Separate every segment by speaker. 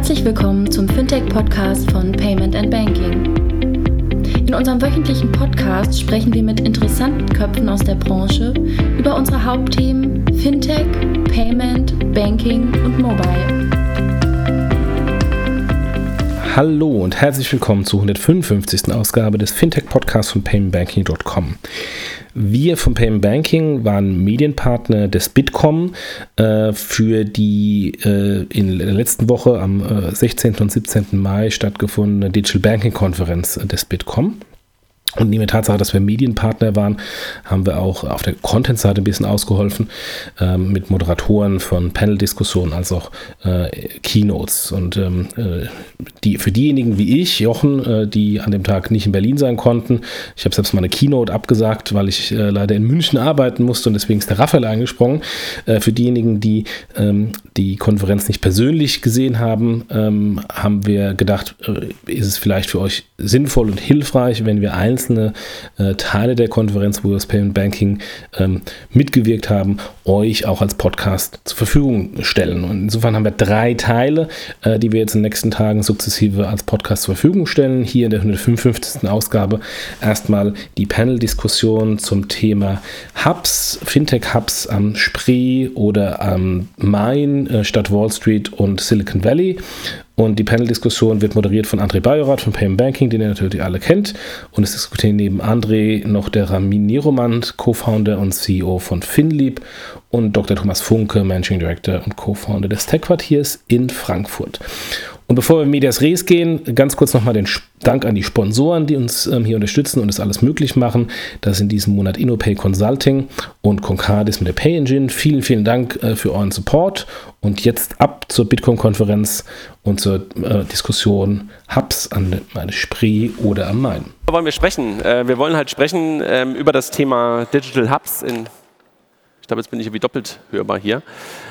Speaker 1: Herzlich willkommen zum Fintech-Podcast von Payment and Banking. In unserem wöchentlichen Podcast sprechen wir mit interessanten Köpfen aus der Branche über unsere Hauptthemen Fintech, Payment, Banking und Mobile.
Speaker 2: Hallo und herzlich willkommen zur 155. Ausgabe des Fintech-Podcasts von paymentbanking.com. Wir vom Payment Banking waren Medienpartner des Bitkom äh, für die äh, in der letzten Woche am äh, 16. und 17. Mai stattgefundene Digital Banking Konferenz des Bitkom. Und neben der Tatsache, dass wir Medienpartner waren, haben wir auch auf der Content-Seite ein bisschen ausgeholfen ähm, mit Moderatoren von Panel-Diskussionen als auch äh, Keynotes. Und ähm, äh, die, für diejenigen wie ich, Jochen, äh, die an dem Tag nicht in Berlin sein konnten, ich habe selbst mal eine Keynote abgesagt, weil ich äh, leider in München arbeiten musste und deswegen ist der Raphael eingesprungen. Äh, für diejenigen, die ähm, die Konferenz nicht persönlich gesehen haben, ähm, haben wir gedacht, äh, ist es vielleicht für euch sinnvoll und hilfreich, wenn wir einzeln einzelne äh, Teile der Konferenz, wo das Payment Banking ähm, mitgewirkt haben, euch auch als Podcast zur Verfügung stellen. Und insofern haben wir drei Teile, äh, die wir jetzt in den nächsten Tagen sukzessive als Podcast zur Verfügung stellen. Hier in der 155. Ausgabe erstmal die Panel-Diskussion zum Thema Hubs, Fintech-Hubs am Spree oder am Main äh, statt Wall Street und Silicon Valley. Und die Panel-Diskussion wird moderiert von André Bajorat von Payment Banking, den ihr natürlich alle kennt. Und es diskutieren neben André noch der Ramin Niromand, Co-Founder und CEO von FinLeap und Dr. Thomas Funke, Managing Director und Co-Founder des Tech-Quartiers in Frankfurt. Und bevor wir Medias Res gehen, ganz kurz nochmal den Dank an die Sponsoren, die uns ähm, hier unterstützen und das alles möglich machen. Das ist in diesem Monat InnoPay Consulting und Concardis mit der Pay Engine. Vielen, vielen Dank äh, für euren Support. Und jetzt ab zur Bitcoin-Konferenz und zur äh, Diskussion Hubs an meine Spree oder am Main.
Speaker 3: Wollen wir sprechen? Äh, wir wollen halt sprechen ähm, über das Thema Digital Hubs in jetzt bin ich irgendwie doppelt hörbar hier,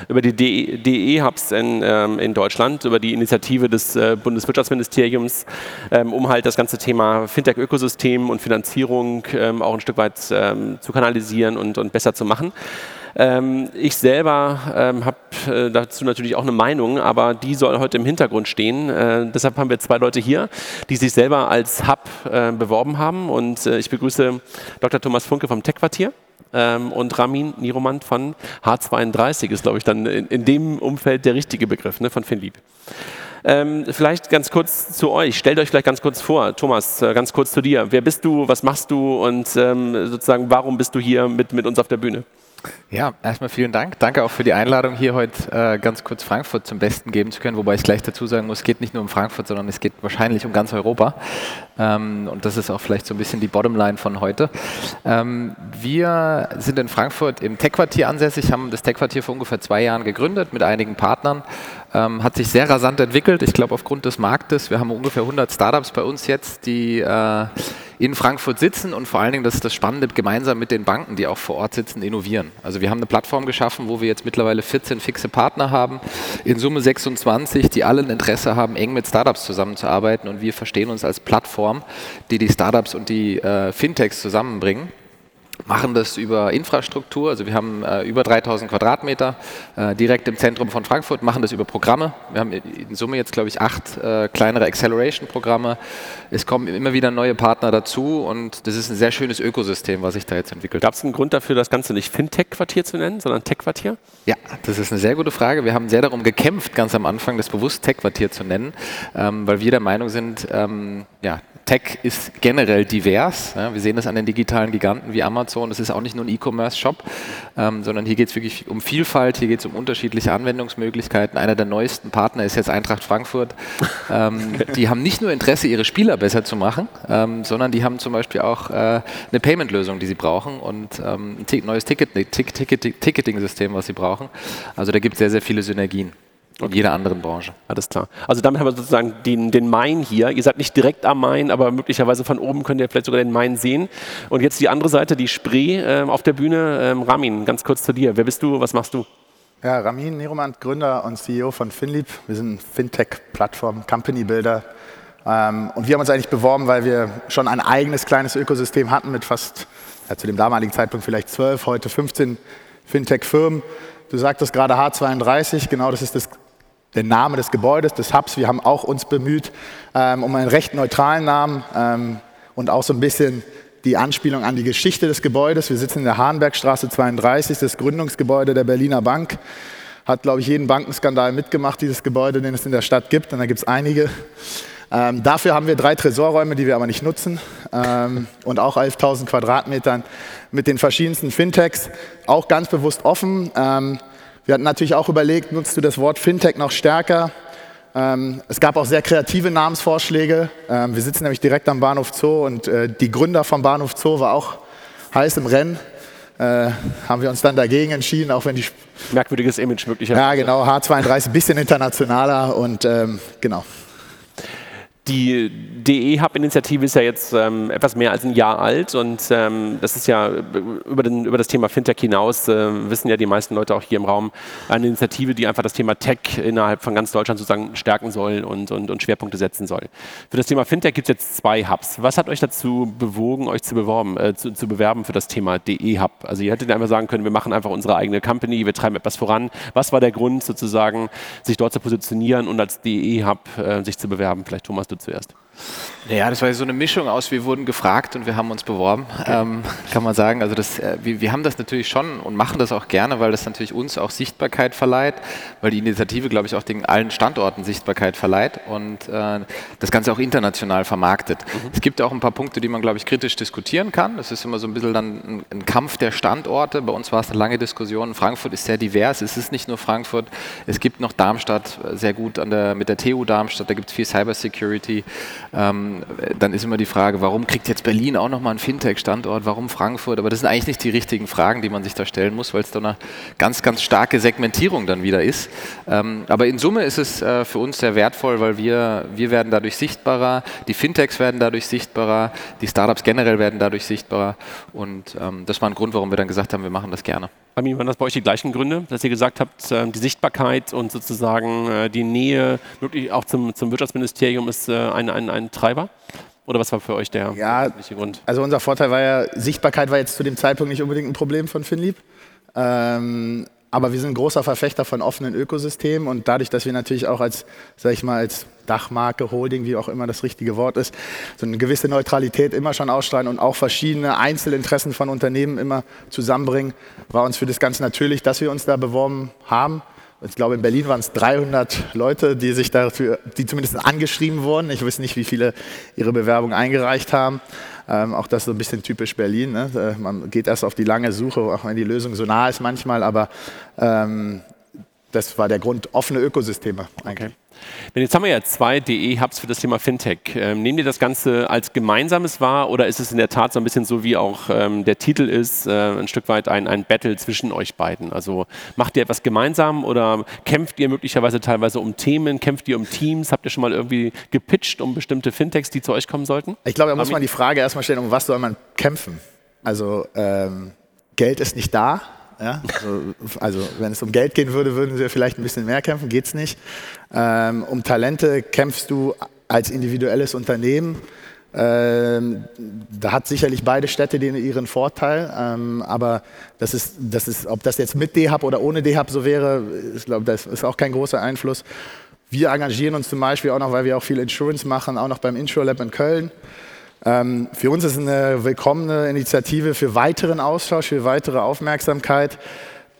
Speaker 3: über die DE-Hubs in, ähm, in, Deutschland, über die Initiative des äh, Bundeswirtschaftsministeriums, ähm, um halt das ganze Thema Fintech-Ökosystem und Finanzierung ähm, auch ein Stück weit ähm, zu kanalisieren und, und besser zu machen. Ähm, ich selber ähm, habe äh, dazu natürlich auch eine Meinung, aber die soll heute im Hintergrund stehen. Äh, deshalb haben wir zwei Leute hier, die sich selber als Hub äh, beworben haben. Und äh, ich begrüße Dr. Thomas Funke vom Tech-Quartier ähm, und Ramin Niromand von H32 ist, glaube ich, dann in, in, dem Umfeld der richtige Begriff ne, von Finlieb. Ähm, vielleicht ganz kurz zu euch. Stellt euch vielleicht ganz kurz vor. Thomas, äh, ganz kurz zu dir. Wer bist du? Was machst du? Und ähm, sozusagen, warum bist du hier mit, mit uns auf der Bühne?
Speaker 4: Ja, erstmal vielen Dank. Danke auch für die Einladung, hier heute äh, ganz kurz Frankfurt zum Besten geben zu können. Wobei ich gleich dazu sagen muss, es geht nicht nur um Frankfurt, sondern es geht wahrscheinlich um ganz Europa. Ähm, und das ist auch vielleicht so ein bisschen die Bottomline von heute. Ähm, wir sind in Frankfurt im Tech-Quartier ansässig, haben das Tech-Quartier vor ungefähr zwei Jahren gegründet mit einigen Partnern. Ähm, hat sich sehr rasant entwickelt. Ich glaube, aufgrund des Marktes. Wir haben ungefähr 100 Startups bei uns jetzt, die äh, in Frankfurt sitzen und vor allen Dingen, das ist das Spannende, gemeinsam mit den Banken, die auch vor Ort sitzen, innovieren. Also wir haben eine Plattform geschaffen, wo wir jetzt mittlerweile 14 fixe Partner haben, in Summe 26, die alle ein Interesse haben, eng mit Startups zusammenzuarbeiten und wir verstehen uns als Plattform, die die Startups und die äh, Fintechs zusammenbringen machen das über Infrastruktur. Also wir haben äh, über 3000 Quadratmeter äh, direkt im Zentrum von Frankfurt, machen das über Programme. Wir haben in Summe jetzt, glaube ich, acht äh, kleinere Acceleration-Programme. Es kommen immer wieder neue Partner dazu und das ist ein sehr schönes Ökosystem, was sich da jetzt entwickelt.
Speaker 3: Gab es einen Grund dafür, das Ganze nicht Fintech-Quartier zu nennen, sondern Tech-Quartier?
Speaker 4: Ja, das ist eine sehr gute Frage. Wir haben sehr darum gekämpft, ganz am Anfang das bewusst Tech-Quartier zu nennen, ähm, weil wir der Meinung sind, ähm, ja, Tech ist generell divers. Ja, wir sehen das an den digitalen Giganten wie Amazon. Das ist auch nicht nur ein E-Commerce-Shop, ähm, sondern hier geht es wirklich um Vielfalt, hier geht es um unterschiedliche Anwendungsmöglichkeiten. Einer der neuesten Partner ist jetzt Eintracht Frankfurt. Ähm, die haben nicht nur Interesse, ihre Spieler besser zu machen, ähm, sondern die haben zum Beispiel auch äh, eine Payment-Lösung, die sie brauchen und ähm, ein neues Ticket, Ticket, Ticket, Ticketing-System, was sie brauchen. Also da gibt es sehr, sehr viele Synergien. In jeder anderen Branche.
Speaker 3: Alles klar. Also damit haben wir sozusagen den, den Main hier. Ihr seid nicht direkt am Main, aber möglicherweise von oben könnt ihr vielleicht sogar den Main sehen. Und jetzt die andere Seite, die Spree äh, auf der Bühne. Ähm, Ramin, ganz kurz zu dir. Wer bist du? Was machst du?
Speaker 5: Ja, Ramin Niromand, Gründer und CEO von FinLeap. Wir sind Fintech-Plattform, Company Builder. Ähm, und wir haben uns eigentlich beworben, weil wir schon ein eigenes kleines Ökosystem hatten mit fast, ja, zu dem damaligen Zeitpunkt vielleicht 12, heute 15 Fintech-Firmen. Du sagtest gerade H32, genau das ist das der Name des Gebäudes, des Hubs. Wir haben auch uns bemüht ähm, um einen recht neutralen Namen ähm, und auch so ein bisschen die Anspielung an die Geschichte des Gebäudes. Wir sitzen in der Hahnbergstraße 32, das Gründungsgebäude der Berliner Bank. Hat, glaube ich, jeden Bankenskandal mitgemacht, dieses Gebäude, den es in der Stadt gibt. Und da gibt es einige. Ähm, dafür haben wir drei Tresorräume, die wir aber nicht nutzen. Ähm, und auch 11.000 Quadratmetern mit den verschiedensten Fintechs. Auch ganz bewusst offen. Ähm, wir hatten natürlich auch überlegt, nutzt du das Wort Fintech noch stärker? Ähm, es gab auch sehr kreative Namensvorschläge. Ähm, wir sitzen nämlich direkt am Bahnhof Zoo und äh, die Gründer vom Bahnhof Zoo war auch heiß im Rennen. Äh, haben wir uns dann dagegen entschieden, auch wenn die
Speaker 3: merkwürdiges Image möglicherweise.
Speaker 5: Ja, genau, H32 bisschen internationaler und ähm, genau.
Speaker 3: Die DE-Hub-Initiative ist ja jetzt ähm, etwas mehr als ein Jahr alt und ähm, das ist ja über, den, über das Thema Fintech hinaus, äh, wissen ja die meisten Leute auch hier im Raum, eine Initiative, die einfach das Thema Tech innerhalb von ganz Deutschland sozusagen stärken soll und, und, und Schwerpunkte setzen soll. Für das Thema Fintech gibt es jetzt zwei Hubs. Was hat euch dazu bewogen, euch zu, beworben, äh, zu, zu bewerben für das Thema DE-Hub? Also ihr hättet einfach sagen können, wir machen einfach unsere eigene Company, wir treiben etwas voran. Was war der Grund sozusagen, sich dort zu positionieren und als DE-Hub äh, sich zu bewerben? Vielleicht Thomas, du zuerst.
Speaker 4: Ja, das war so eine Mischung aus, wir wurden gefragt und wir haben uns beworben, okay. ähm, kann man sagen. Also das, äh, wir, wir, haben das natürlich schon und machen das auch gerne, weil das natürlich uns auch Sichtbarkeit verleiht, weil die Initiative, glaube ich, auch den allen Standorten Sichtbarkeit verleiht und äh, das Ganze auch international vermarktet. Mhm. Es gibt auch ein paar Punkte, die man, glaube ich, kritisch diskutieren kann. Das ist immer so ein bisschen dann ein, ein Kampf der Standorte. Bei uns war es eine lange Diskussion. Frankfurt ist sehr divers. Es ist nicht nur Frankfurt. Es gibt noch Darmstadt äh, sehr gut an der, mit der TU Darmstadt. Da gibt es viel Cybersecurity. Ähm, dann ist immer die Frage, warum kriegt jetzt Berlin auch nochmal einen Fintech-Standort, warum Frankfurt? Aber das sind eigentlich nicht die richtigen Fragen, die man sich da stellen muss, weil es da eine ganz, ganz starke Segmentierung dann wieder ist. Ähm, aber in Summe ist es äh, für uns sehr wertvoll, weil wir, wir werden dadurch sichtbarer, die Fintechs werden dadurch sichtbarer, die Startups generell werden dadurch sichtbarer und ähm, das war ein Grund, warum wir dann gesagt haben, wir machen das gerne.
Speaker 3: Armin, waren das bei euch die gleichen Gründe, dass ihr gesagt habt, ähm, die Sichtbarkeit und sozusagen äh, die Nähe wirklich auch zum, zum Wirtschaftsministerium ist äh, ein, ein, ein Treiber? Oder was war für euch der
Speaker 5: ja, Grund? Also unser Vorteil war ja, Sichtbarkeit war jetzt zu dem Zeitpunkt nicht unbedingt ein Problem von Finlieb. Ähm, aber wir sind großer Verfechter von offenen Ökosystemen und dadurch, dass wir natürlich auch als, sag ich mal, als Dachmarke, Holding, wie auch immer das richtige Wort ist, so eine gewisse Neutralität immer schon ausstrahlen und auch verschiedene Einzelinteressen von Unternehmen immer zusammenbringen, war uns für das ganz natürlich, dass wir uns da beworben haben. Ich glaube, in Berlin waren es 300 Leute, die sich dafür, die zumindest angeschrieben wurden. Ich weiß nicht, wie viele ihre Bewerbung eingereicht haben. Ähm, auch das ist so ein bisschen typisch Berlin. Ne? Äh, man geht erst auf die lange Suche, auch wenn die Lösung so nah ist manchmal, aber ähm, das war der Grund, offene Ökosysteme
Speaker 3: eigentlich. Okay. Jetzt haben wir ja zwei DE-Hubs für das Thema Fintech. Ähm, nehmt ihr das Ganze als Gemeinsames wahr oder ist es in der Tat so ein bisschen so, wie auch ähm, der Titel ist, äh, ein Stück weit ein, ein Battle zwischen euch beiden? Also macht ihr etwas gemeinsam oder kämpft ihr möglicherweise teilweise um Themen, kämpft ihr um Teams? Habt ihr schon mal irgendwie gepitcht um bestimmte Fintechs, die zu euch kommen sollten?
Speaker 5: Ich glaube, da muss man die Frage erstmal stellen, um was soll man kämpfen? Also ähm, Geld ist nicht da. Ja? Also, also, wenn es um Geld gehen würde, würden wir vielleicht ein bisschen mehr kämpfen, geht es nicht. Ähm, um Talente kämpfst du als individuelles Unternehmen. Ähm, da hat sicherlich beide Städte den, ihren Vorteil, ähm, aber das ist, das ist, ob das jetzt mit DHub oder ohne DHub so wäre, ich glaube, das ist auch kein großer Einfluss. Wir engagieren uns zum Beispiel auch noch, weil wir auch viel Insurance machen, auch noch beim InsurLab in Köln. Ähm, für uns ist eine willkommene Initiative für weiteren Austausch, für weitere Aufmerksamkeit.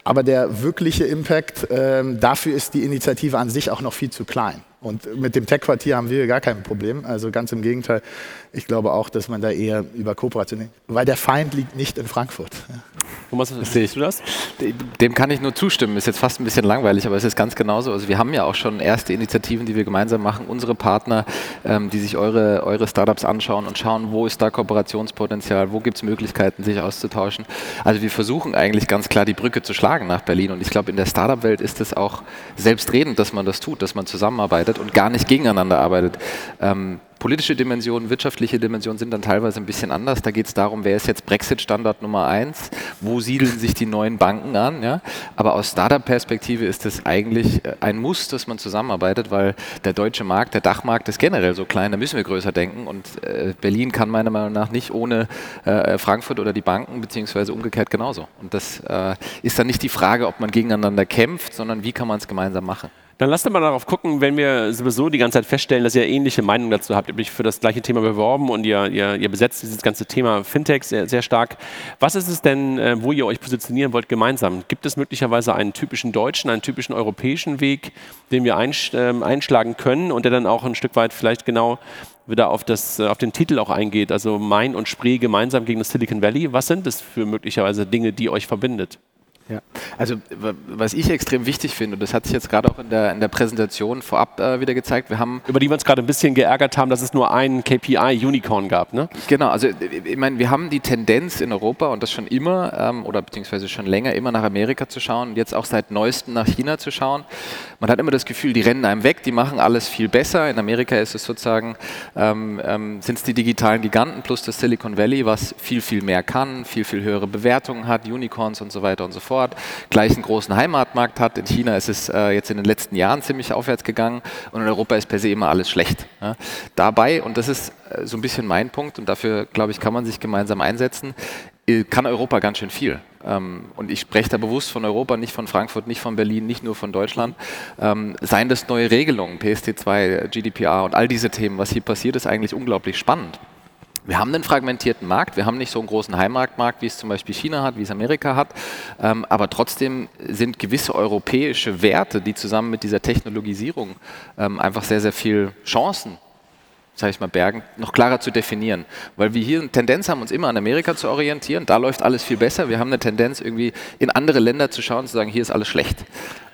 Speaker 5: Aber der wirkliche Impact, ähm, dafür ist die Initiative an sich auch noch viel zu klein. Und mit dem Tech-Quartier haben wir gar kein Problem. Also ganz im Gegenteil. Ich glaube auch, dass man da eher über Kooperation, weil der Feind liegt nicht in Frankfurt.
Speaker 4: Thomas, siehst du das? Dem kann ich nur zustimmen. Ist jetzt fast ein bisschen langweilig, aber es ist ganz genauso. Also wir haben ja auch schon erste Initiativen, die wir gemeinsam machen. Unsere Partner, ähm, die sich eure, eure Startups anschauen und schauen, wo ist da Kooperationspotenzial, wo gibt es Möglichkeiten, sich auszutauschen. Also wir versuchen eigentlich ganz klar die Brücke zu schlagen nach Berlin. Und ich glaube, in der Startup-Welt ist es auch selbstredend, dass man das tut, dass man zusammenarbeitet und gar nicht gegeneinander arbeitet. Ähm, politische Dimensionen, wirtschaftliche Dimensionen sind dann teilweise ein bisschen anders. Da geht es darum, wer ist jetzt Brexit-Standard Nummer eins, wo siedeln sich die neuen Banken an. Ja? Aber aus Startup-Perspektive ist es eigentlich äh, ein Muss, dass man zusammenarbeitet, weil der deutsche Markt, der Dachmarkt ist generell so klein, da müssen wir größer denken. Und äh, Berlin kann meiner Meinung nach nicht ohne äh, Frankfurt oder die Banken, beziehungsweise umgekehrt genauso. Und das äh, ist dann nicht die Frage, ob man gegeneinander kämpft, sondern wie kann man es gemeinsam machen.
Speaker 3: Dann lasst mal darauf gucken, wenn wir sowieso die ganze Zeit feststellen, dass ihr ähnliche Meinungen dazu habt. Ihr habt euch für das gleiche Thema beworben und ihr, ihr, ihr besetzt dieses ganze Thema Fintech sehr, sehr stark. Was ist es denn, äh, wo ihr euch positionieren wollt gemeinsam? Gibt es möglicherweise einen typischen deutschen, einen typischen europäischen Weg, den wir ähm, einschlagen können und der dann auch ein Stück weit vielleicht genau wieder auf, das, äh, auf den Titel auch eingeht, also Main und Spree gemeinsam gegen das Silicon Valley. Was sind das für möglicherweise Dinge, die euch verbindet?
Speaker 4: Ja, also was ich extrem wichtig finde, und das hat sich jetzt gerade auch in der, in der Präsentation vorab äh, wieder gezeigt, wir haben...
Speaker 3: Über die wir uns gerade ein bisschen geärgert haben, dass es nur einen KPI-Unicorn gab, ne?
Speaker 4: Genau, also ich meine, wir haben die Tendenz in Europa und das schon immer, ähm, oder beziehungsweise schon länger, immer nach Amerika zu schauen und jetzt auch seit neuestem nach China zu schauen. Man hat immer das Gefühl, die rennen einem weg, die machen alles viel besser. In Amerika ist es sozusagen, ähm, ähm, sind es die digitalen Giganten plus das Silicon Valley, was viel, viel mehr kann, viel, viel höhere Bewertungen hat, Unicorns und so weiter und so fort fort, gleich einen großen Heimatmarkt hat. In China ist es äh, jetzt in den letzten Jahren ziemlich aufwärts gegangen und in Europa ist per se immer alles schlecht. Ja. Dabei, und das ist äh, so ein bisschen mein Punkt und dafür, glaube ich, kann man sich gemeinsam einsetzen, äh, kann Europa ganz schön viel. Ähm, und ich spreche da bewusst von Europa, nicht von Frankfurt, nicht von Berlin, nicht nur von Deutschland. Ähm, seien das neue Regelungen, PST2, GDPR und all diese Themen, was hier passiert, ist eigentlich unglaublich spannend. Wir haben einen fragmentierten Markt, wir haben nicht so einen großen Heimmarktmarkt, wie es zum Beispiel China hat, wie es Amerika hat, ähm, aber trotzdem sind gewisse europäische Werte, die zusammen mit dieser Technologisierung ähm, einfach sehr, sehr viel Chancen sage ich mal, Bergen noch klarer zu definieren. Weil wir hier eine Tendenz haben, uns immer an Amerika zu orientieren. Da läuft alles viel besser. Wir haben eine Tendenz, irgendwie in andere Länder zu schauen und zu sagen, hier ist alles schlecht.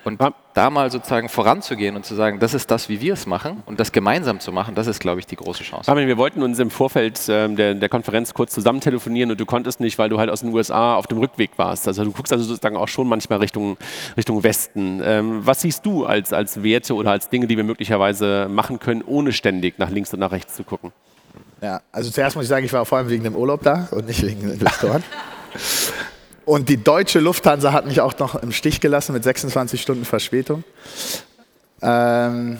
Speaker 4: Und da mal sozusagen voranzugehen und zu sagen, das ist das, wie wir es machen und das gemeinsam zu machen, das ist, glaube ich, die große Chance.
Speaker 3: Armin, wir wollten uns im Vorfeld ähm, der, der, Konferenz kurz zusammen telefonieren und du konntest nicht, weil du halt aus den USA auf dem Rückweg warst. Also du guckst also sozusagen auch schon manchmal Richtung, Richtung Westen. Ähm, was siehst du als, als Werte oder als Dinge, die wir möglicherweise machen können, ohne ständig nach links und nach rechts zu gucken?
Speaker 5: Ja, also zuerst muss ich sagen, ich war vor allem wegen dem Urlaub da und nicht wegen den Investoren. Und die deutsche Lufthansa hat mich auch noch im Stich gelassen mit 26 Stunden Verspätung. Ähm,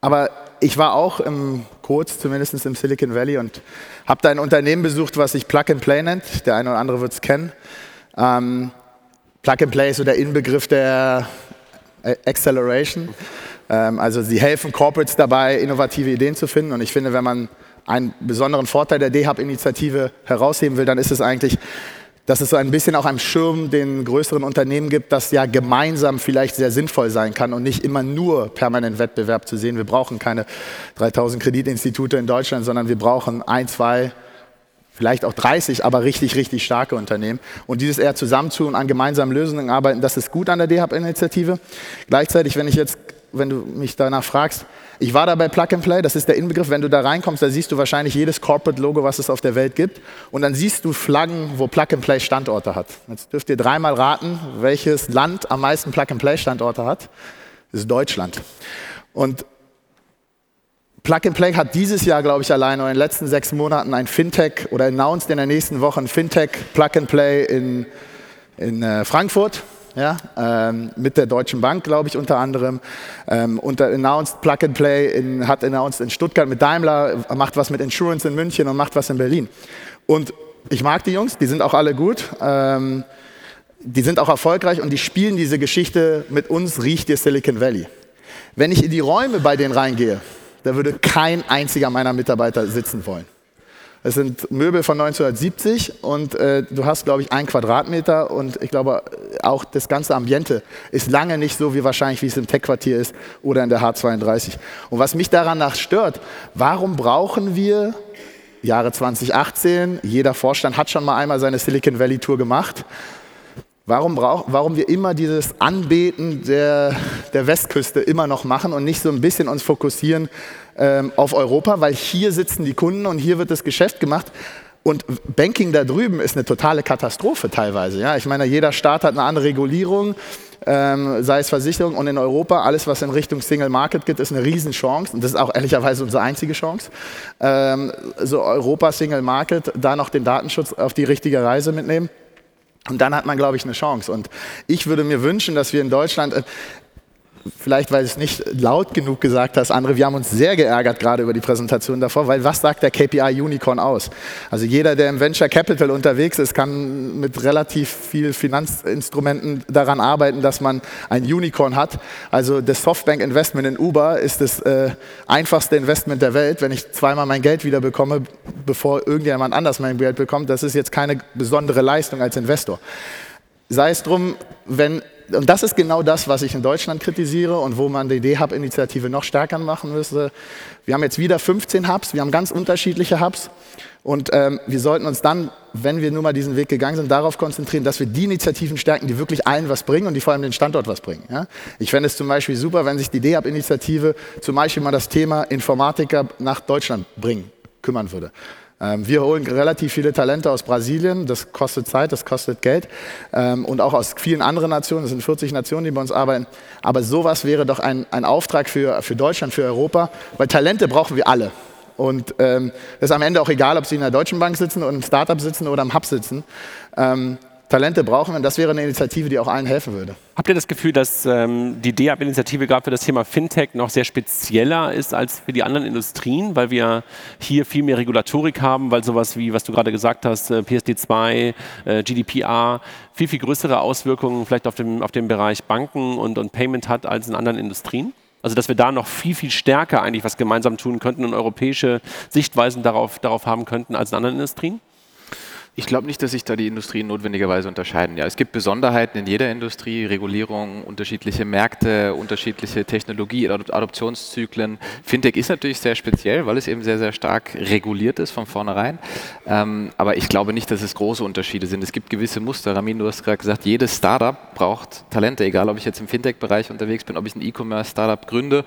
Speaker 5: aber ich war auch im, kurz zumindest im Silicon Valley und habe da ein Unternehmen besucht, was sich Plug and Play nennt. Der eine oder andere wird es kennen. Ähm, Plug and Play ist so der Inbegriff der Acceleration. Ähm, also sie helfen Corporates dabei, innovative Ideen zu finden. Und ich finde, wenn man einen besonderen Vorteil der DHub-Initiative herausheben will, dann ist es eigentlich, dass es so ein bisschen auch einen Schirm den größeren Unternehmen gibt, das ja gemeinsam vielleicht sehr sinnvoll sein kann und nicht immer nur permanent Wettbewerb zu sehen. Wir brauchen keine 3000 Kreditinstitute in Deutschland, sondern wir brauchen ein, zwei, vielleicht auch 30, aber richtig, richtig starke Unternehmen. Und dieses eher zusammentun an gemeinsamen Lösungen arbeiten, das ist gut an der DHub-Initiative. Gleichzeitig, wenn ich jetzt wenn du mich danach fragst. Ich war da bei Plug and Play, das ist der Inbegriff. Wenn du da reinkommst, da siehst du wahrscheinlich jedes Corporate-Logo, was es auf der Welt gibt. Und dann siehst du Flaggen, wo Plug and Play Standorte hat. Jetzt dürft ihr dreimal raten, welches Land am meisten Plug and Play Standorte hat. Das ist Deutschland. Und Plug and Play hat dieses Jahr, glaube ich, allein in den letzten sechs Monaten ein Fintech oder announced in der nächsten Woche ein Fintech Plug and Play in, in äh, Frankfurt ja, ähm, mit der Deutschen Bank, glaube ich, unter anderem. Ähm, unter announced Plug and Play in, hat announced in Stuttgart mit Daimler, macht was mit Insurance in München und macht was in Berlin. Und ich mag die Jungs, die sind auch alle gut. Ähm, die sind auch erfolgreich und die spielen diese Geschichte mit uns, riecht ihr Silicon Valley. Wenn ich in die Räume bei denen reingehe, da würde kein einziger meiner Mitarbeiter sitzen wollen. Es sind Möbel von 1970 und äh, du hast, glaube ich, ein Quadratmeter und ich glaube, auch das ganze Ambiente ist lange nicht so wie wahrscheinlich, wie es im Tech-Quartier ist oder in der H32. Und was mich daran nach stört, warum brauchen wir Jahre 2018, jeder Vorstand hat schon mal einmal seine Silicon Valley Tour gemacht, Warum, brauch, warum wir immer dieses Anbeten der, der Westküste immer noch machen und nicht so ein bisschen uns fokussieren ähm, auf Europa, weil hier sitzen die Kunden und hier wird das Geschäft gemacht. Und Banking da drüben ist eine totale Katastrophe teilweise. Ja? Ich meine, jeder Staat hat eine andere Regulierung, ähm, sei es Versicherung. Und in Europa, alles, was in Richtung Single Market geht, ist eine Riesenchance. Und das ist auch ehrlicherweise unsere einzige Chance. Ähm, so Europa, Single Market, da noch den Datenschutz auf die richtige Reise mitnehmen. Und dann hat man, glaube ich, eine Chance. Und ich würde mir wünschen, dass wir in Deutschland, äh, vielleicht weil es nicht laut genug gesagt hast, andere, wir haben uns sehr geärgert gerade über die Präsentation davor, weil was sagt der KPI Unicorn aus? Also jeder, der im Venture Capital unterwegs ist, kann mit relativ viel Finanzinstrumenten daran arbeiten, dass man ein Unicorn hat. Also das Softbank Investment in Uber ist das äh, einfachste Investment der Welt. Wenn ich zweimal mein Geld wieder bekomme, bevor irgendjemand anders mein Geld bekommt, das ist jetzt keine besondere Leistung als Investor. Sei es drum, wenn und das ist genau das, was ich in Deutschland kritisiere und wo man die D-Hub-Initiative noch stärker machen müsste. Wir haben jetzt wieder 15 Hubs, wir haben ganz unterschiedliche Hubs und ähm, wir sollten uns dann, wenn wir nur mal diesen Weg gegangen sind, darauf konzentrieren, dass wir die Initiativen stärken, die wirklich allen was bringen und die vor allem den Standort was bringen. Ja? Ich fände es zum Beispiel super, wenn sich die D-Hub-Initiative zum Beispiel mal das Thema Informatiker nach Deutschland bringen, kümmern würde. Ähm, wir holen relativ viele Talente aus Brasilien, das kostet Zeit, das kostet Geld ähm, und auch aus vielen anderen Nationen, es sind 40 Nationen, die bei uns arbeiten. Aber sowas wäre doch ein, ein Auftrag für, für Deutschland, für Europa, weil Talente brauchen wir alle. Und ähm, ist am Ende auch egal, ob sie in der Deutschen Bank sitzen oder im Startup sitzen oder im Hub sitzen. Ähm, Talente brauchen und das wäre eine Initiative, die auch allen helfen würde.
Speaker 3: Habt ihr das Gefühl, dass ähm, die DEAB-Initiative gerade für das Thema Fintech noch sehr spezieller ist als für die anderen Industrien, weil wir hier viel mehr Regulatorik haben, weil sowas wie, was du gerade gesagt hast, äh, PSD2, äh, GDPR, viel, viel größere Auswirkungen vielleicht auf dem, auf dem Bereich Banken und, und Payment hat als in anderen Industrien? Also dass wir da noch viel, viel stärker eigentlich was gemeinsam tun könnten und europäische Sichtweisen darauf, darauf haben könnten als in anderen Industrien?
Speaker 4: Ich glaube nicht, dass sich da die Industrien notwendigerweise unterscheiden. Ja, es gibt Besonderheiten in jeder Industrie, Regulierung, unterschiedliche Märkte, unterschiedliche Technologie, Adoptionszyklen. Fintech ist natürlich sehr speziell, weil es eben sehr, sehr stark reguliert ist von vornherein. Ähm, aber ich glaube nicht, dass es große Unterschiede sind. Es gibt gewisse Muster. Ramin, du hast gerade gesagt, jedes Startup braucht Talente, egal ob ich jetzt im Fintech-Bereich unterwegs bin, ob ich ein E-Commerce-Startup gründe.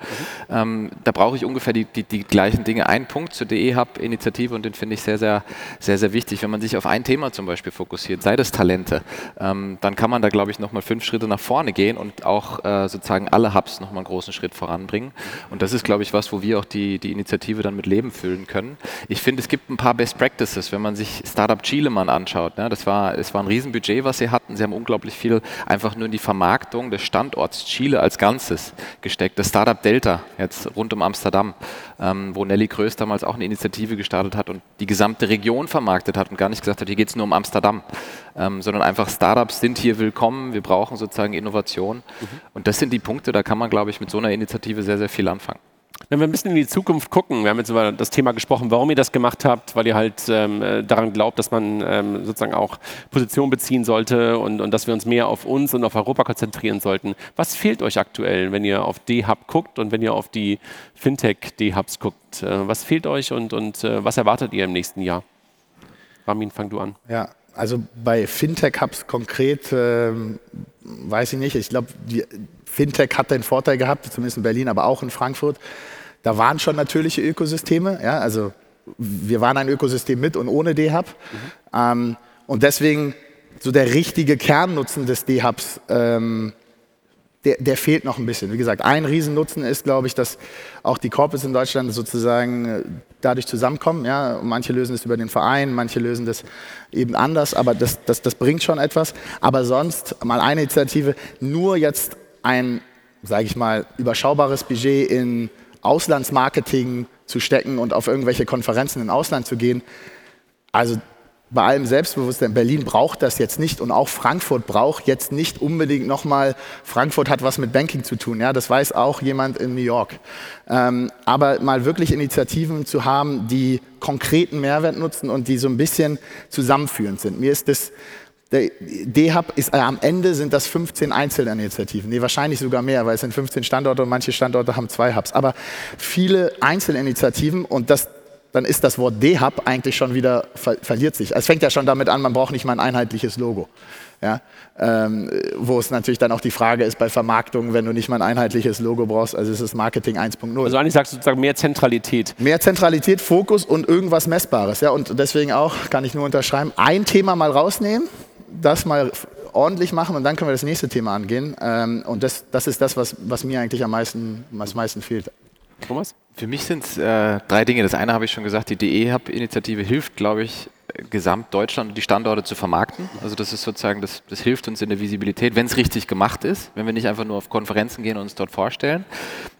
Speaker 4: Mhm. Ähm, da brauche ich ungefähr die, die, die, gleichen Dinge. Ein Punkt zur DE-Hub-Initiative und den finde ich sehr, sehr, sehr, sehr wichtig. Wenn man sich auf ein ein Thema zum Beispiel fokussiert, sei das Talente, ähm, dann kann man da, glaube ich, nochmal fünf Schritte nach vorne gehen und auch äh, sozusagen alle Hubs nochmal einen großen Schritt voranbringen. Und das ist, glaube ich, was, wo wir auch die, die Initiative dann mit Leben füllen können. Ich finde, es gibt ein paar Best Practices, wenn man sich Startup Chilemann anschaut. Ne? Das war, es war ein Riesenbudget, was sie hatten. Sie haben unglaublich viel einfach nur in die Vermarktung des Standorts Chile als Ganzes gesteckt. Das Startup Delta, jetzt rund um Amsterdam, ähm, wo Nelly Kröß damals auch eine Initiative gestartet hat und die gesamte Region vermarktet hat und gar nicht gesagt hat, hier geht es nur um Amsterdam, ähm, sondern einfach Startups sind hier willkommen, wir brauchen sozusagen Innovation. Mhm. Und das sind die Punkte, da kann man, glaube ich, mit so einer Initiative sehr, sehr viel anfangen.
Speaker 3: Wenn wir ein bisschen in die Zukunft gucken, wir haben jetzt über das Thema gesprochen, warum ihr das gemacht habt, weil ihr halt ähm, äh, daran glaubt, dass man ähm, sozusagen auch Position beziehen sollte und, und dass wir uns mehr auf uns und auf Europa konzentrieren sollten. Was fehlt euch aktuell, wenn ihr auf D-Hub guckt und wenn ihr auf die Fintech-D-Hubs guckt? Äh, was fehlt euch und, und äh, was erwartet ihr im nächsten Jahr? Ramin, fang du an.
Speaker 5: Ja, also bei Fintech-Hubs konkret äh, weiß ich nicht. Ich glaube, Fintech hat den Vorteil gehabt, zumindest in Berlin, aber auch in Frankfurt. Da waren schon natürliche Ökosysteme. Ja, also wir waren ein Ökosystem mit und ohne D-Hub. Mhm. Ähm, und deswegen so der richtige Kernnutzen des D-Hubs ähm, der, der, fehlt noch ein bisschen. Wie gesagt, ein Riesennutzen ist, glaube ich, dass auch die Corpus in Deutschland sozusagen dadurch zusammenkommen. Ja? Manche lösen es über den Verein, manche lösen das eben anders, aber das, das, das bringt schon etwas. Aber sonst mal eine Initiative, nur jetzt ein, sage ich mal, überschaubares Budget in Auslandsmarketing zu stecken und auf irgendwelche Konferenzen im Ausland zu gehen. Also bei allem Selbstbewusstsein, Berlin braucht das jetzt nicht und auch Frankfurt braucht jetzt nicht unbedingt nochmal, Frankfurt hat was mit Banking zu tun, ja, das weiß auch jemand in New York. Ähm, aber mal wirklich Initiativen zu haben, die konkreten Mehrwert nutzen und die so ein bisschen zusammenführend sind. Mir ist das, der D-Hub ist, äh, am Ende sind das 15 Einzelinitiativen, nee, wahrscheinlich sogar mehr, weil es sind 15 Standorte und manche Standorte haben zwei Hubs, aber viele Einzelinitiativen und das dann ist das Wort D-Hub eigentlich schon wieder, ver verliert sich. Es fängt ja schon damit an, man braucht nicht mal ein einheitliches Logo. Ja? Ähm, wo es natürlich dann auch die Frage ist bei Vermarktung, wenn du nicht mal ein einheitliches Logo brauchst, also ist es Marketing 1.0.
Speaker 3: Also eigentlich sagst du sozusagen mehr Zentralität.
Speaker 5: Mehr Zentralität, Fokus und irgendwas Messbares. Ja? Und deswegen auch, kann ich nur unterschreiben, ein Thema mal rausnehmen, das mal ordentlich machen und dann können wir das nächste Thema angehen. Ähm, und das, das ist das, was, was mir eigentlich am meisten, am meisten fehlt.
Speaker 4: Thomas? Für mich sind es äh, drei Dinge. Das eine habe ich schon gesagt, die DE-Hub-Initiative hilft, glaube ich, Gesamtdeutschland und die Standorte zu vermarkten. Also das ist sozusagen, das, das hilft uns in der Visibilität, wenn es richtig gemacht ist, wenn wir nicht einfach nur auf Konferenzen gehen und uns dort vorstellen.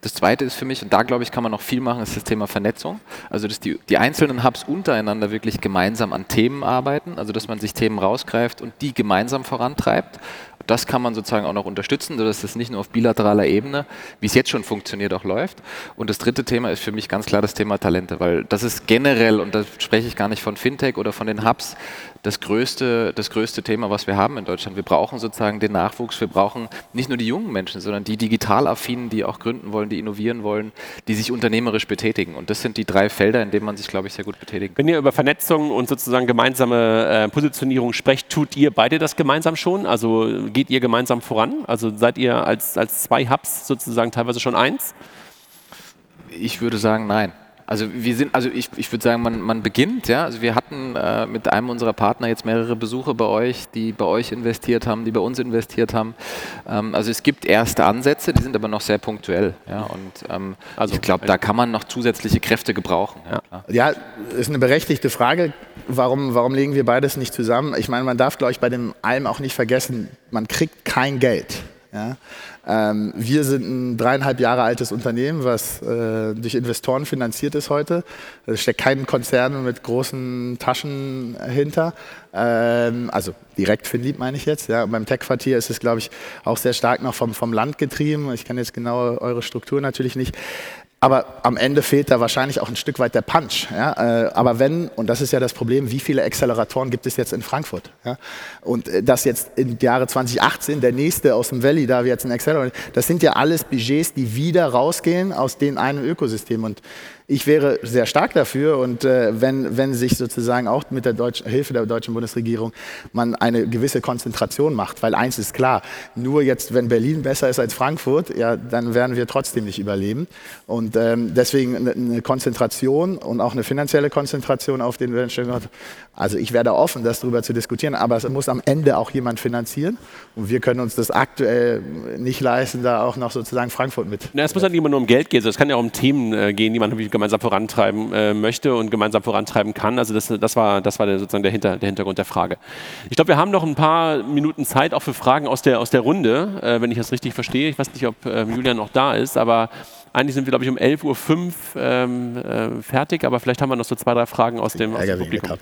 Speaker 4: Das Zweite ist für mich, und da glaube ich, kann man noch viel machen, ist das Thema Vernetzung. Also dass die, die einzelnen Hubs untereinander wirklich gemeinsam an Themen arbeiten, also dass man sich Themen rausgreift und die gemeinsam vorantreibt das kann man sozusagen auch noch unterstützen, sodass das nicht nur auf bilateraler Ebene, wie es jetzt schon funktioniert, auch läuft. Und das dritte Thema ist für mich ganz klar das Thema Talente, weil das ist generell, und da spreche ich gar nicht von Fintech oder von den Hubs, das größte, das größte Thema, was wir haben in Deutschland. Wir brauchen sozusagen den Nachwuchs, wir brauchen nicht nur die jungen Menschen, sondern die digital-affinen, die auch gründen wollen, die innovieren wollen, die sich unternehmerisch betätigen. Und das sind die drei Felder, in denen man sich, glaube ich, sehr gut betätigen
Speaker 3: kann. Wenn ihr über Vernetzung und sozusagen gemeinsame äh, Positionierung sprecht, tut ihr beide das gemeinsam schon? Also geht ihr gemeinsam voran? Also seid ihr als, als zwei Hubs sozusagen teilweise schon eins?
Speaker 4: Ich würde sagen, nein. Also wir sind, also ich, ich würde sagen, man, man beginnt, ja. Also wir hatten äh, mit einem unserer Partner jetzt mehrere Besuche bei euch, die bei euch investiert haben, die bei uns investiert haben. Ähm, also es gibt erste Ansätze, die sind aber noch sehr punktuell. Ja. Und ähm, also ich glaube, da kann man noch zusätzliche Kräfte gebrauchen.
Speaker 5: Ja, ja ist eine berechtigte Frage. Warum, warum legen wir beides nicht zusammen? Ich meine, man darf, glaube ich, bei dem allem auch nicht vergessen, man kriegt kein Geld. Ja? Ähm, wir sind ein dreieinhalb Jahre altes Unternehmen, was äh, durch Investoren finanziert ist heute. Da steckt kein Konzern mit großen Taschen hinter. Ähm, also direkt Finlieb meine ich jetzt. Ja. beim Tech-Quartier ist es, glaube ich, auch sehr stark noch vom, vom Land getrieben. Ich kann jetzt genau eure Struktur natürlich nicht. Aber am Ende fehlt da wahrscheinlich auch ein Stück weit der Punch. Ja? Äh, aber wenn, und das ist ja das Problem, wie viele Acceleratoren gibt es jetzt in Frankfurt? Ja? Und äh, das jetzt im Jahre 2018, der nächste aus dem Valley, da wir jetzt ein Accelerator, das sind ja alles Budgets, die wieder rausgehen aus den einen Ökosystem. Und ich wäre sehr stark dafür und äh, wenn, wenn sich sozusagen auch mit der Deutsch Hilfe der deutschen Bundesregierung man eine gewisse Konzentration macht, weil eins ist klar, nur jetzt, wenn Berlin besser ist als Frankfurt, ja, dann werden wir trotzdem nicht überleben. Und ähm, deswegen eine, Konzentration und auch eine finanzielle Konzentration auf den. Also ich werde offen, das darüber zu diskutieren, aber es muss am Ende auch jemand finanzieren und wir können uns das aktuell nicht leisten, da auch noch sozusagen Frankfurt mit.
Speaker 3: Na, es muss halt nicht immer nur um Geld gehen, es kann ja auch um Themen äh, gehen, die man gemeinsam vorantreiben äh, möchte und gemeinsam vorantreiben kann. Also das, das war, das war der, sozusagen der, Hinter, der Hintergrund der Frage. Ich glaube, wir haben noch ein paar Minuten Zeit auch für Fragen aus der, aus der Runde, äh, wenn ich das richtig verstehe. Ich weiß nicht, ob äh, Julian noch da ist, aber eigentlich sind wir, glaube ich, um 11.05 Uhr ähm, äh, fertig, aber vielleicht haben wir noch so zwei, drei Fragen aus dem, aus dem Publikum.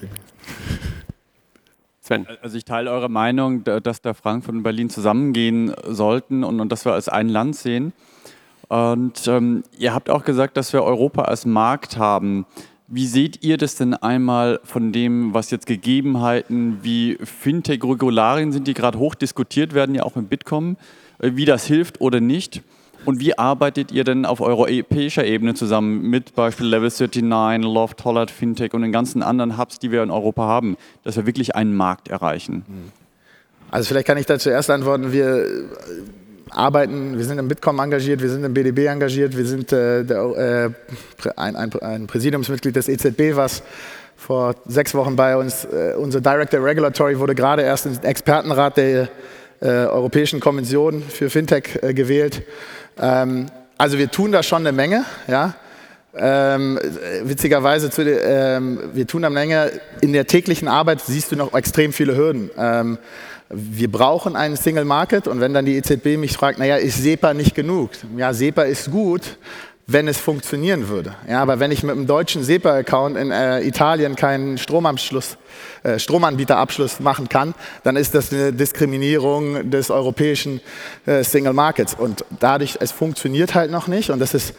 Speaker 6: Sven. Also ich teile eure Meinung, dass da Frankfurt und Berlin zusammengehen sollten und, und dass wir als ein Land sehen. Und ähm, ihr habt auch gesagt, dass wir Europa als Markt haben. Wie seht ihr das denn einmal von dem, was jetzt Gegebenheiten wie Fintech-Regularien sind, die gerade hoch diskutiert werden, ja auch im Bitkom, äh, wie das hilft oder nicht? Und wie arbeitet ihr denn auf europäischer Ebene zusammen mit Beispiel Level 39, Loft, Hollard, Fintech und den ganzen anderen Hubs, die wir in Europa haben, dass wir wirklich einen Markt erreichen?
Speaker 5: Also vielleicht kann ich da zuerst antworten. Wir arbeiten, wir sind im Bitkom engagiert, wir sind im BDB engagiert, wir sind äh, der, äh, ein, ein, ein, Präsidiumsmitglied des EZB, was vor sechs Wochen bei uns, äh, unser Director Regulatory wurde gerade erst im Expertenrat der äh, Europäischen Kommission für Fintech äh, gewählt. Ähm, also wir tun da schon eine Menge, ja. Ähm, witzigerweise, zu, ähm, wir tun eine Menge. In der täglichen Arbeit siehst du noch extrem viele Hürden. Ähm, wir brauchen einen Single Market und wenn dann die EZB mich fragt, naja, ist SEPA nicht genug? Ja, SEPA ist gut, wenn es funktionieren würde. Ja, aber wenn ich mit einem deutschen SEPA-Account in äh, Italien keinen äh, Stromanbieterabschluss machen kann, dann ist das eine Diskriminierung des europäischen äh, Single Markets. Und dadurch, es funktioniert halt noch nicht und das ist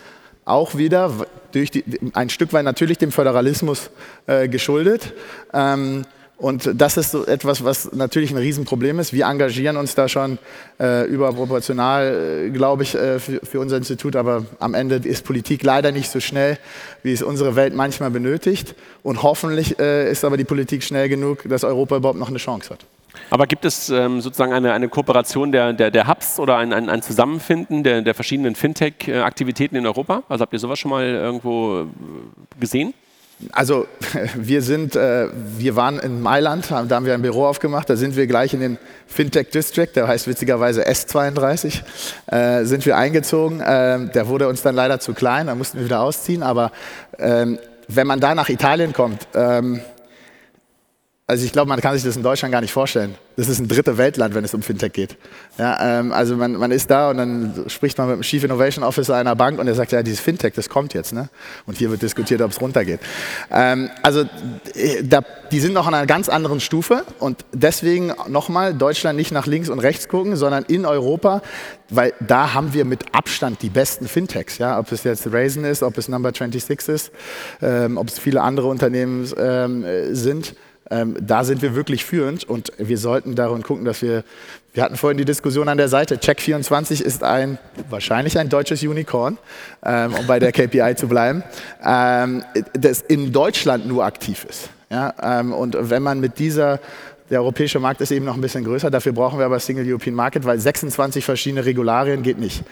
Speaker 5: auch wieder durch die, ein Stück weit natürlich dem Föderalismus äh, geschuldet. Ähm, und das ist so etwas, was natürlich ein Riesenproblem ist. Wir engagieren uns da schon äh, überproportional, äh, glaube ich, äh, für, für, unser Institut. Aber am Ende ist Politik leider nicht so schnell, wie es unsere Welt manchmal benötigt. Und hoffentlich äh, ist aber die Politik schnell genug, dass Europa überhaupt noch eine Chance hat.
Speaker 3: Aber gibt es ähm, sozusagen eine, eine Kooperation der, der, der Hubs oder ein, ein, ein Zusammenfinden der, der verschiedenen Fintech-Aktivitäten in Europa? Also habt ihr sowas schon mal irgendwo äh, gesehen?
Speaker 5: Also wir sind, äh, wir waren in Mailand, da haben wir ein Büro aufgemacht, da sind wir gleich in den Fintech District, der heißt witzigerweise S32, äh, sind wir eingezogen. Äh, der wurde uns dann leider zu klein, da mussten wir wieder ausziehen, aber ähm, wenn man da nach Italien kommt, ähm, Also ich glaube, man kann sich das in Deutschland gar nicht vorstellen. Das ist ein dritte Weltland, wenn es um Fintech geht. Ja, ähm, also man, man, ist da und dann spricht man mit dem Chief Innovation Officer einer Bank und der sagt, ja, dieses Fintech, das kommt jetzt. Ne? Und hier wird diskutiert, ob es runtergeht. Ähm, also äh, da, die sind noch an einer ganz anderen Stufe und deswegen nochmal Deutschland nicht nach links und rechts gucken, sondern in Europa, weil da haben wir mit Abstand die besten Fintechs. Ja? Ob es jetzt Raisin ist, ob es Number 26 ist, ähm, ob es viele andere Unternehmen ähm, sind. Ähm, da sind wir wirklich führend und wir sollten darin gucken, dass wir, wir hatten vorhin die Diskussion an der Seite, Check24 ist ein, wahrscheinlich ein deutsches Unicorn, ähm, um bei der KPI zu bleiben, ähm, das in Deutschland nur aktiv ist. Ja? Ähm, und wenn man mit dieser der europäische Markt ist eben noch ein bisschen größer. Dafür brauchen wir aber Single European Market, weil 26 verschiedene Regularien geht nicht.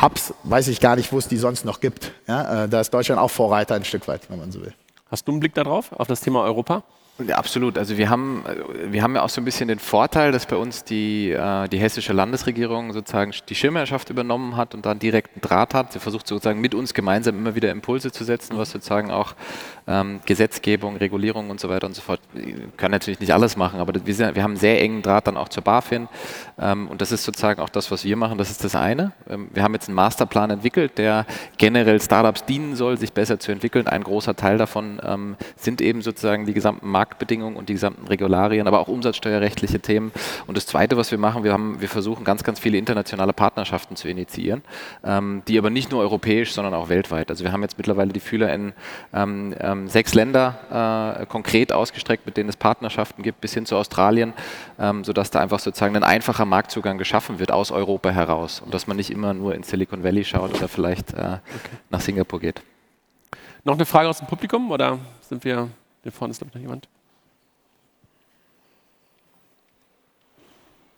Speaker 5: Hubs weiß ich gar nicht, wo es die sonst noch gibt. Ja, äh, da ist Deutschland auch Vorreiter ein Stück weit, wenn man so will.
Speaker 3: Hast du einen Blick darauf, auf das Thema Europa?
Speaker 4: Absolut. Also wir haben, wir haben ja auch so ein bisschen den Vorteil, dass bei uns die, äh, die hessische Landesregierung sozusagen die Schirmherrschaft übernommen hat und dann direkt einen Draht hat. Sie versucht sozusagen mit uns gemeinsam immer wieder Impulse zu setzen, was sozusagen auch ähm, Gesetzgebung, Regulierung und so weiter und so fort. Wir können natürlich nicht alles machen, aber wir, sind, wir haben einen sehr engen Draht dann auch zur BaFin ähm, und das ist sozusagen auch das, was wir machen. Das ist das eine. Ähm, wir haben jetzt einen Masterplan entwickelt, der generell Startups dienen soll, sich besser zu entwickeln. Ein großer Teil davon ähm, sind eben sozusagen die gesamten Marktbedingungen und die gesamten Regularien, aber auch umsatzsteuerrechtliche Themen. Und das zweite, was wir machen, wir, haben, wir versuchen ganz, ganz viele internationale Partnerschaften zu initiieren, ähm, die aber nicht nur europäisch, sondern auch weltweit. Also wir haben jetzt mittlerweile die Fühler in ähm, ähm, sechs Länder äh, konkret ausgestreckt, mit denen es Partnerschaften gibt, bis hin zu Australien, ähm, sodass da einfach sozusagen ein einfacher Marktzugang geschaffen wird aus Europa heraus und dass man nicht immer nur in Silicon Valley schaut oder vielleicht äh, okay. nach Singapur geht.
Speaker 3: Noch eine Frage aus dem Publikum oder sind wir, hier vorne ist glaube ich noch jemand?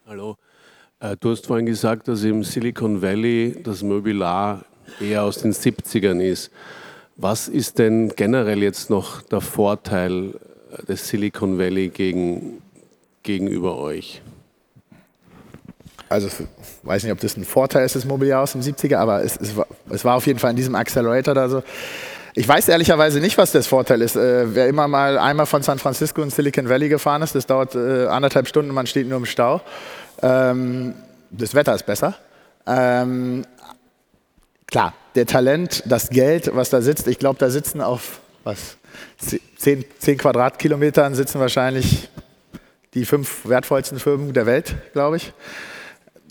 Speaker 7: Hallo. Äh, du hast vorhin gesagt, dass im Silicon Valley das Mobilar eher aus den 70ern ist. Was ist denn generell jetzt noch der Vorteil des Silicon Valley gegen, gegenüber euch?
Speaker 5: Also ich weiß nicht, ob das ein Vorteil ist, das Mobiliar aus dem 70er, aber es, es, war, es war auf jeden Fall in diesem Accelerator da so. Ich weiß ehrlicherweise nicht, was das Vorteil ist. Äh, wer immer mal einmal von San Francisco in Silicon Valley gefahren ist, das dauert äh, anderthalb Stunden, man steht nur im Stau. Ähm, das Wetter ist besser. Ähm, klar, der Talent, das Geld, was da sitzt, ich glaube, da sitzen auf was, 10, 10 Quadratkilometern sitzen wahrscheinlich die fünf wertvollsten Firmen der Welt, glaube ich.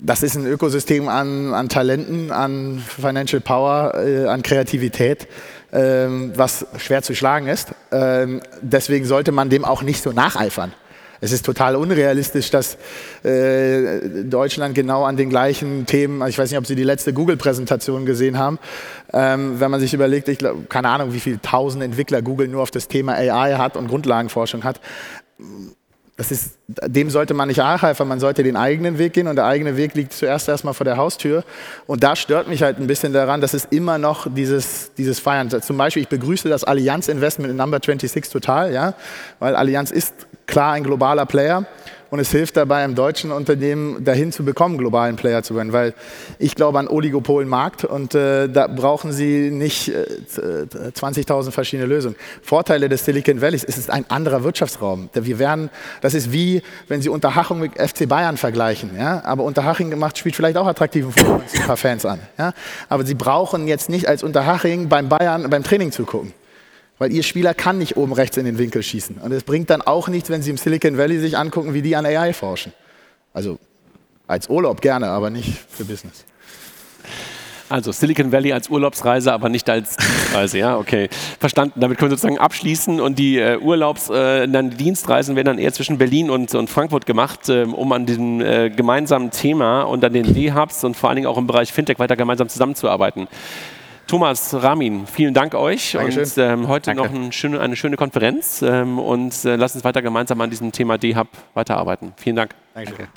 Speaker 5: Das ist ein Ökosystem an, an Talenten, an Financial Power, äh, an Kreativität, ähm, was schwer zu schlagen ist. Ähm, deswegen sollte man dem auch nicht so nacheifern. Es ist total unrealistisch, dass äh, Deutschland genau an den gleichen Themen, also ich weiß nicht, ob Sie die letzte Google-Präsentation gesehen haben, ähm, wenn man sich überlegt, ich glaube, keine Ahnung, wie viele tausend Entwickler Google nur auf das Thema AI hat und Grundlagenforschung hat. Das ist, dem sollte man nicht nachhelfen, man sollte den eigenen Weg gehen und der eigene Weg liegt zuerst erstmal vor der Haustür. Und da stört mich halt ein bisschen daran, dass es immer noch dieses, dieses Feiern. Zum Beispiel, ich begrüße das Allianz Investment in Number 26 total, ja, weil Allianz ist klar ein globaler Player und es hilft dabei, im deutschen Unternehmen dahin zu bekommen, globalen Player zu werden, weil ich glaube an Oligopolenmarkt und äh, da brauchen Sie nicht äh, 20.000 verschiedene Lösungen. Vorteile des Silicon Valleys, es ist ein anderer Wirtschaftsraum. Wir werden, das ist wie, wenn Sie Unterhaching mit FC Bayern vergleichen, ja? aber Unterhaching macht, spielt vielleicht auch attraktiven Fußball ein paar Fans an. Ja? Aber Sie brauchen jetzt nicht als Unterhaching beim Bayern beim Training zu gucken. Weil ihr Spieler kann nicht oben rechts in den Winkel schießen. Und es bringt dann auch nichts, wenn sie im Silicon Valley sich angucken, wie die an AI forschen. Also als Urlaub gerne, aber nicht für Business.
Speaker 3: Also Silicon Valley als Urlaubsreise, aber nicht als Dienstreise, ja, okay. Verstanden. Damit können wir sozusagen abschließen und die äh, Urlaubs, äh, dann die Dienstreisen werden dann eher zwischen Berlin und, und Frankfurt gemacht, äh, um an diesem äh, gemeinsamen Thema und an den D-Hubs und vor allen Dingen auch im Bereich Fintech weiter gemeinsam zusammenzuarbeiten. Thomas, Ramin, vielen Dank euch.
Speaker 5: Dankeschön.
Speaker 3: Und ähm, heute
Speaker 4: Danke.
Speaker 3: noch ein schöne, eine schöne Konferenz ähm, und äh, lasst uns weiter gemeinsam an diesem Thema D-Hub weiterarbeiten. Vielen Dank.
Speaker 5: Dankeschön.